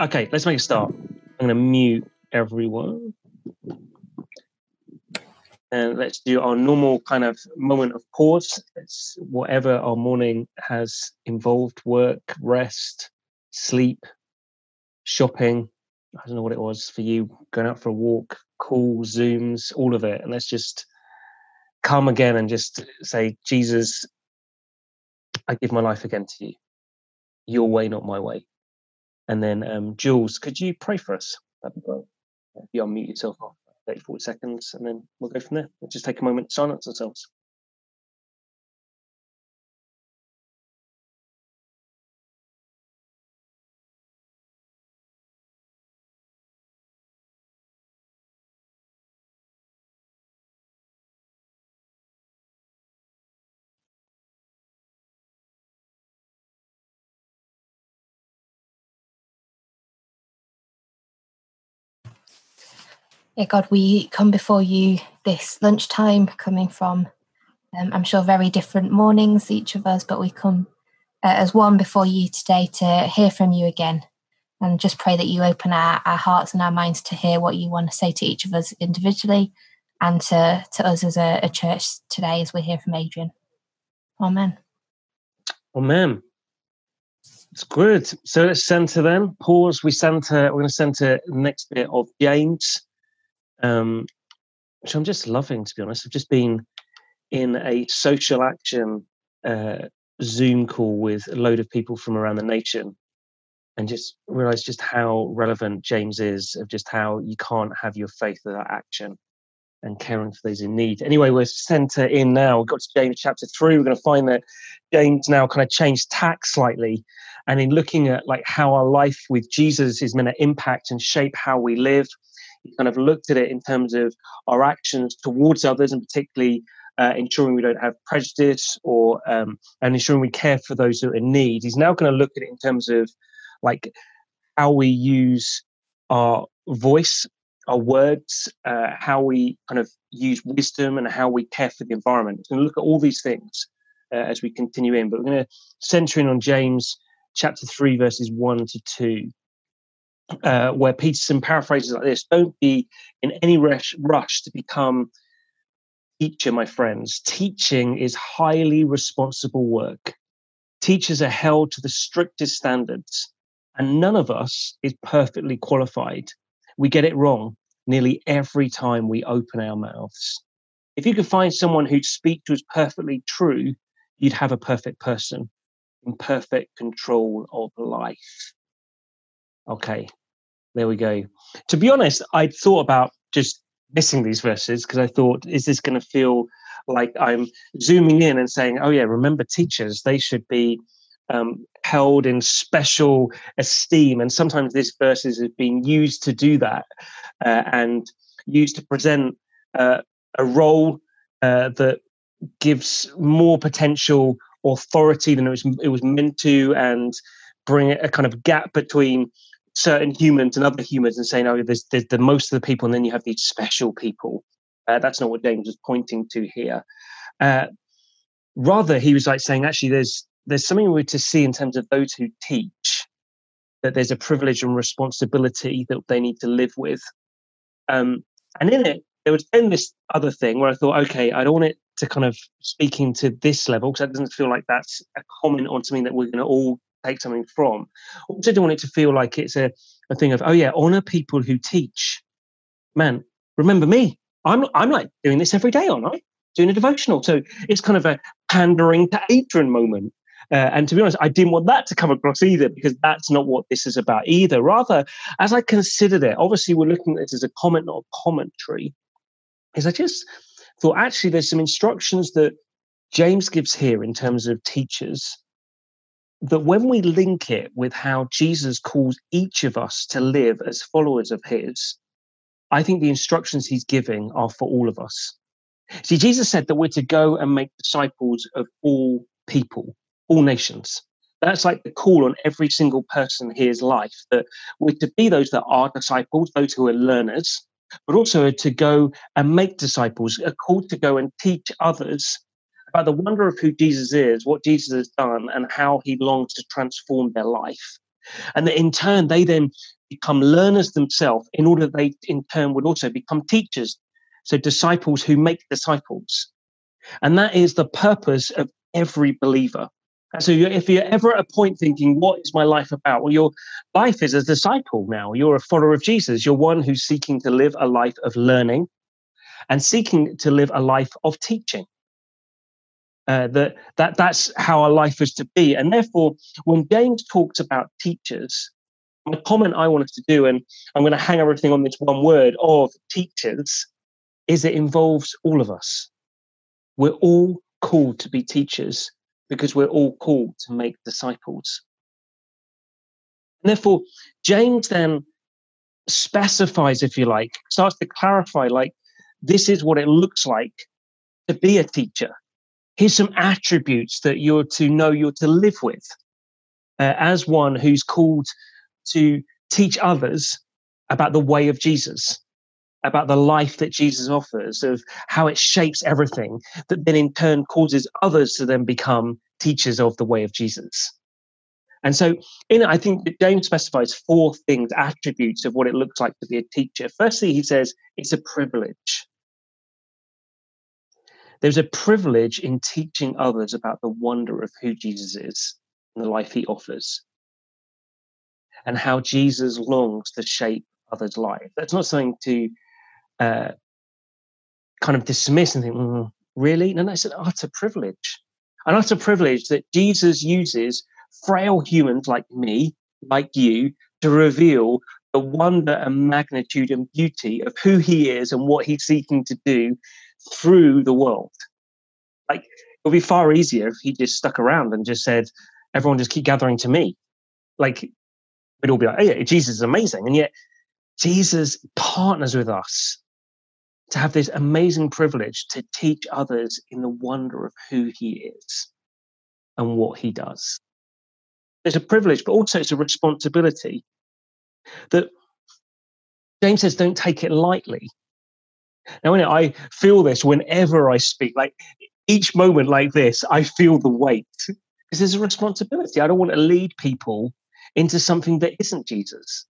Okay, let's make a start. I'm going to mute everyone. And let's do our normal kind of moment of pause. It's whatever our morning has involved work, rest, sleep, shopping. I don't know what it was for you, going out for a walk, calls, Zooms, all of it. And let's just come again and just say, Jesus, I give my life again to you. Your way, not my way. And then, um, Jules, could you pray for us? That'd be great. If you unmute yourself for 30, 40 seconds, and then we'll go from there. We'll just take a moment to silence ourselves. God, we come before you this lunchtime, coming from, um, I'm sure, very different mornings, each of us, but we come uh, as one before you today to hear from you again and just pray that you open our, our hearts and our minds to hear what you want to say to each of us individually and to, to us as a, a church today as we hear from Adrian. Amen. Amen. It's good. So let's center then. Pause. We center. We're going to center next bit of James um, which I'm just loving, to be honest. I've just been in a social action uh, Zoom call with a load of people from around the nation and just realized just how relevant James is of just how you can't have your faith without action and caring for those in need. Anyway, we're center in now. We've got to James chapter three. We're going to find that James now kind of changed tack slightly. And in looking at like how our life with Jesus is going to impact and shape how we live, kind of looked at it in terms of our actions towards others, and particularly uh, ensuring we don't have prejudice or um, and ensuring we care for those who are in need. He's now going to look at it in terms of like how we use our voice, our words, uh, how we kind of use wisdom, and how we care for the environment. He's going to look at all these things uh, as we continue in, but we're going to center in on James chapter 3 verses 1 to 2 uh, where Peterson paraphrases like this Don't be in any rush, rush to become teacher, my friends. Teaching is highly responsible work. Teachers are held to the strictest standards, and none of us is perfectly qualified. We get it wrong nearly every time we open our mouths. If you could find someone who'd speak to us perfectly true, you'd have a perfect person in perfect control of life. Okay, there we go. To be honest, I'd thought about just missing these verses because I thought, is this going to feel like I'm zooming in and saying, oh, yeah, remember teachers, they should be um, held in special esteem. And sometimes this verses has been used to do that uh, and used to present uh, a role uh, that gives more potential authority than it was, it was meant to and bring a kind of gap between certain humans and other humans and saying, oh, there's, there's the most of the people, and then you have these special people. Uh, that's not what James was pointing to here. Uh, rather, he was like saying, actually, there's there's something we're to see in terms of those who teach that there's a privilege and responsibility that they need to live with. Um, and in it, there was then this other thing where I thought, okay, I don't want it to kind of speaking to this level because that doesn't feel like that's a comment on something that we're going to all take something from. I also don't want it to feel like it's a, a thing of, oh yeah, honor people who teach. Man, remember me. I'm I'm like doing this every day, aren't I? Doing a devotional. So it's kind of a pandering to Adrian moment. Uh, and to be honest, I didn't want that to come across either because that's not what this is about either. Rather, as I considered it, obviously we're looking at this as a comment, not a commentary, is I just thought actually there's some instructions that James gives here in terms of teachers that when we link it with how Jesus calls each of us to live as followers of his, I think the instructions he's giving are for all of us. See, Jesus said that we're to go and make disciples of all people, all nations. That's like the call on every single person here's life that we're to be those that are disciples, those who are learners, but also to go and make disciples, a call to go and teach others about the wonder of who Jesus is, what Jesus has done, and how he longs to transform their life. And that in turn, they then become learners themselves in order they in turn would also become teachers. So disciples who make disciples. And that is the purpose of every believer. And so if you're ever at a point thinking, what is my life about? Well, your life is a disciple now. You're a follower of Jesus. You're one who's seeking to live a life of learning and seeking to live a life of teaching. Uh, that, that that's how our life is to be. And therefore, when James talks about teachers, the comment I want us to do, and I'm going to hang everything on this one word of teachers, is it involves all of us. We're all called to be teachers because we're all called to make disciples. And therefore, James then specifies, if you like, starts to clarify, like, this is what it looks like to be a teacher. Here's some attributes that you're to know you're to live with uh, as one who's called to teach others about the way of Jesus, about the life that Jesus offers, of how it shapes everything, that then in turn causes others to then become teachers of the way of Jesus. And so, in I think James specifies four things, attributes of what it looks like to be a teacher. Firstly, he says it's a privilege. There's a privilege in teaching others about the wonder of who Jesus is and the life he offers and how Jesus longs to shape others' lives. That's not something to uh, kind of dismiss and think, mm, really? No, no, it's an utter privilege. An utter privilege that Jesus uses frail humans like me, like you, to reveal the wonder and magnitude and beauty of who he is and what he's seeking to do through the world. Like, it would be far easier if he just stuck around and just said, everyone just keep gathering to me. Like, we'd all be like, oh, yeah, Jesus is amazing. And yet, Jesus partners with us to have this amazing privilege to teach others in the wonder of who he is and what he does. It's a privilege, but also it's a responsibility that James says, don't take it lightly. Now, I feel this whenever I speak, like each moment like this, I feel the weight because there's a responsibility. I don't want to lead people into something that isn't Jesus,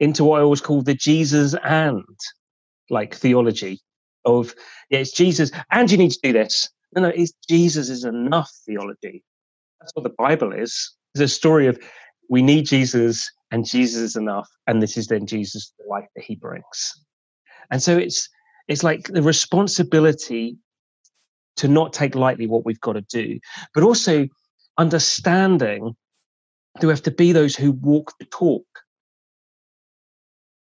into what I always call the Jesus and like theology of, yeah, it's Jesus and you need to do this. No, no, it's Jesus is enough theology. That's what the Bible is. It's a story of we need Jesus and Jesus is enough. And this is then Jesus, the life that he brings. And so it's it's like the responsibility to not take lightly what we've got to do, but also understanding that we have to be those who walk the talk.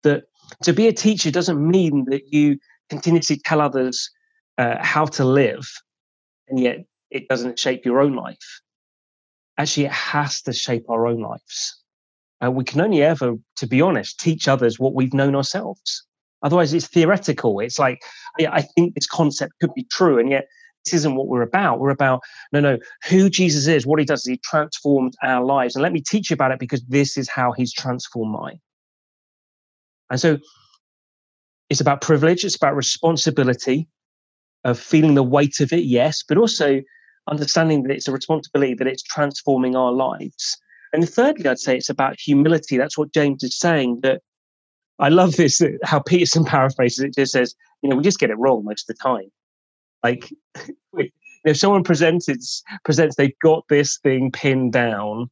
That to be a teacher doesn't mean that you continuously tell others uh, how to live, and yet it doesn't shape your own life. Actually, it has to shape our own lives. Uh, we can only ever, to be honest, teach others what we've known ourselves. Otherwise, it's theoretical. It's like, I think this concept could be true, and yet this isn't what we're about. We're about, no, no, who Jesus is, what he does, he transformed our lives. And let me teach you about it because this is how he's transformed mine. And so it's about privilege, it's about responsibility of feeling the weight of it, yes, but also understanding that it's a responsibility that it's transforming our lives. And thirdly, I'd say it's about humility. That's what James is saying that I love this, uh, how Peterson paraphrases it, just says, you know, we just get it wrong most of the time. Like, if someone presents presents they've got this thing pinned down,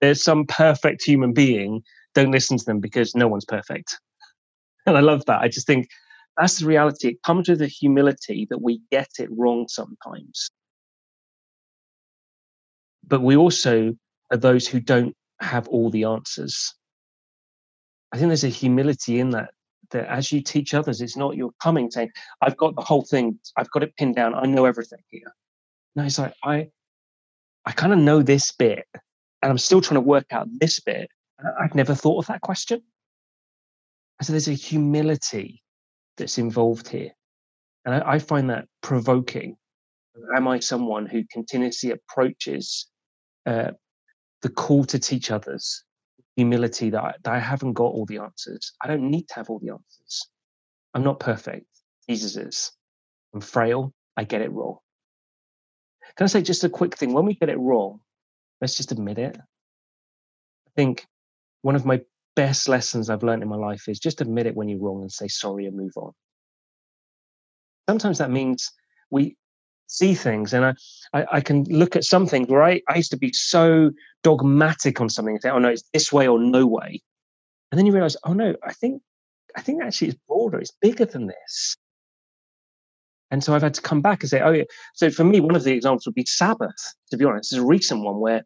there's some perfect human being. Don't listen to them because no one's perfect. And I love that. I just think that's the reality. It comes with the humility that we get it wrong sometimes. But we also are those who don't have all the answers. I think there's a humility in that that as you teach others, it's not you're coming saying, I've got the whole thing, I've got it pinned down, I know everything here. No, it's like I I kind of know this bit and I'm still trying to work out this bit. I've never thought of that question. And so there's a humility that's involved here. And I, I find that provoking. Am I someone who continuously approaches uh, the call to teach others humility that I, that I haven't got all the answers. I don't need to have all the answers. I'm not perfect. Jesus is. I'm frail. I get it wrong. Can I say just a quick thing? When we get it wrong, let's just admit it. I think one of my best lessons I've learned in my life is just admit it when you're wrong and say sorry and move on. Sometimes that means we see things and I, I, I, can look at some things where I, I used to be so dogmatic on something and say, oh no, it's this way or no way. And then you realize, oh no, I think I think actually it's broader, it's bigger than this. And so I've had to come back and say, oh yeah. So for me, one of the examples would be Sabbath, to be honest. It's a recent one where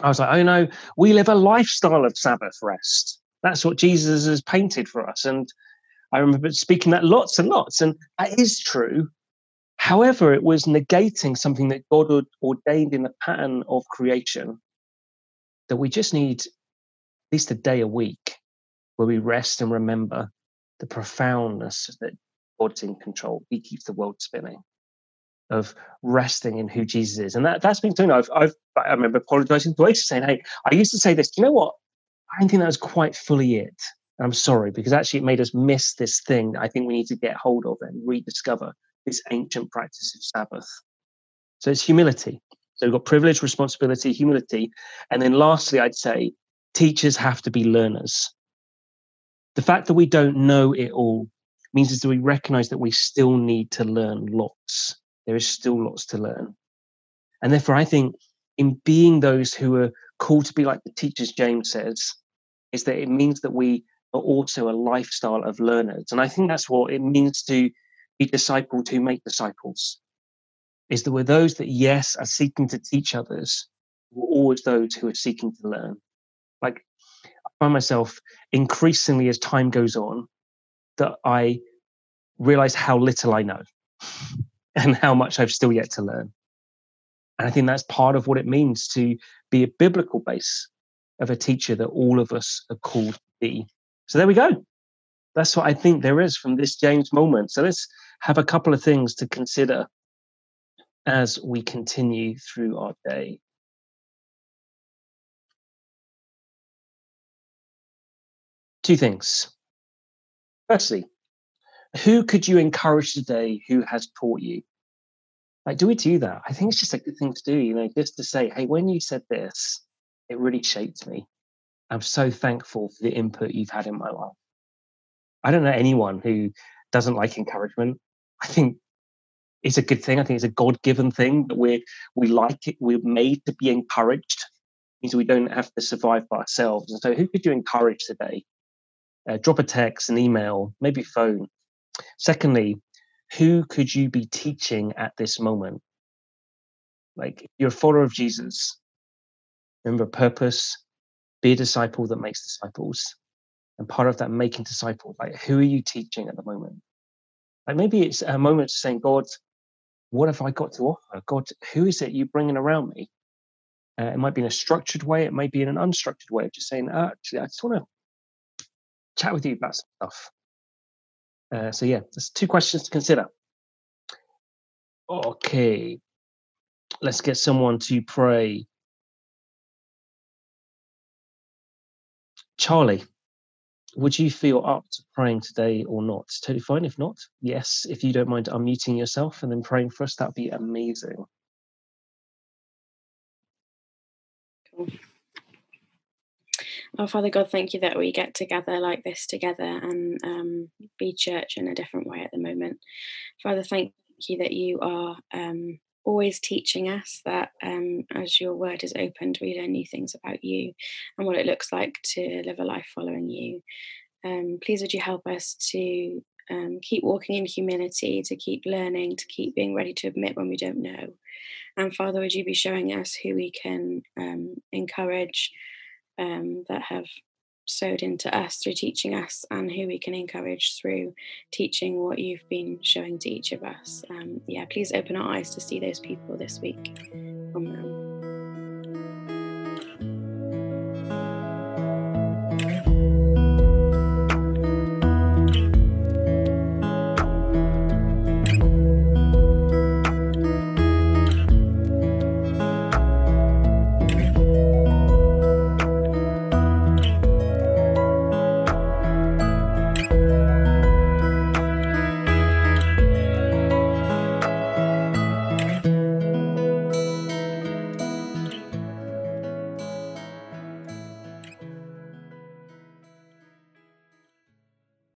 I was like, oh no, we live a lifestyle of Sabbath rest. That's what Jesus has painted for us. And I remember speaking that lots and lots. And that is true. However, it was negating something that God had ordained in the pattern of creation that we just need at least a day a week where we rest and remember the profoundness that God's in control. He keeps the world spinning. Of resting in who Jesus is, and that that's been something I've, I've I remember apologizing to Oasis saying, "Hey, I used to say this. Do you know what? I don't think that was quite fully it. I'm sorry because actually it made us miss this thing that I think we need to get hold of and rediscover this ancient practice of Sabbath. So it's humility. So we've got privilege, responsibility, humility, and then lastly, I'd say teachers have to be learners. The fact that we don't know it all means that we recognize that we still need to learn lots. There is still lots to learn. And therefore, I think in being those who are called to be like the teachers, James says, is that it means that we are also a lifestyle of learners. And I think that's what it means to be discipled who make disciples. Is there we're those that, yes, are seeking to teach others, we're always those who are seeking to learn. Like I find myself increasingly as time goes on, that I realize how little I know and how much I've still yet to learn. And I think that's part of what it means to be a biblical base of a teacher that all of us are called to be. So there we go. That's what I think there is from this James moment. So let's have a couple of things to consider as we continue through our day. Two things. Firstly, who could you encourage today who has taught you? Like, do we do that? I think it's just a good thing to do, you know, just to say, hey, when you said this, it really shaped me. I'm so thankful for the input you've had in my life. I don't know anyone who doesn't like encouragement. I think it's a good thing. I think it's a God given thing that we we like it. We're made to be encouraged. It means we don't have to survive by ourselves. And so, who could you encourage today? Uh, drop a text, an email, maybe phone. Secondly, who could you be teaching at this moment? Like you're a follower of Jesus. Remember purpose, be a disciple that makes disciples. And part of that making disciples, like who are you teaching at the moment? Like maybe it's a moment to saying, God, what have I got to offer? God, who is it you bringing around me? Uh, it might be in a structured way. It might be in an unstructured way of just saying, uh, actually, I just want to chat with you about some stuff. Uh, so yeah, there's two questions to consider. Okay, let's get someone to pray. Charlie, would you feel up to praying today or not? It's totally fine. If not, yes. If you don't mind unmuting yourself and then praying for us, that'd be amazing. Cool. Oh, Father God, thank you that we get together like this together and um, be church in a different way at the moment. Father, thank you that you are um, always teaching us that um, as your word is opened, we learn new things about you and what it looks like to live a life following you. Um, please, would you help us to um, keep walking in humility, to keep learning, to keep being ready to admit when we don't know. And Father, would you be showing us who we can um, encourage? um, that have sowed into us through teaching us and who we can encourage through teaching what you've been showing to each of us. Um, yeah, please open our eyes to see those people this week. Amen.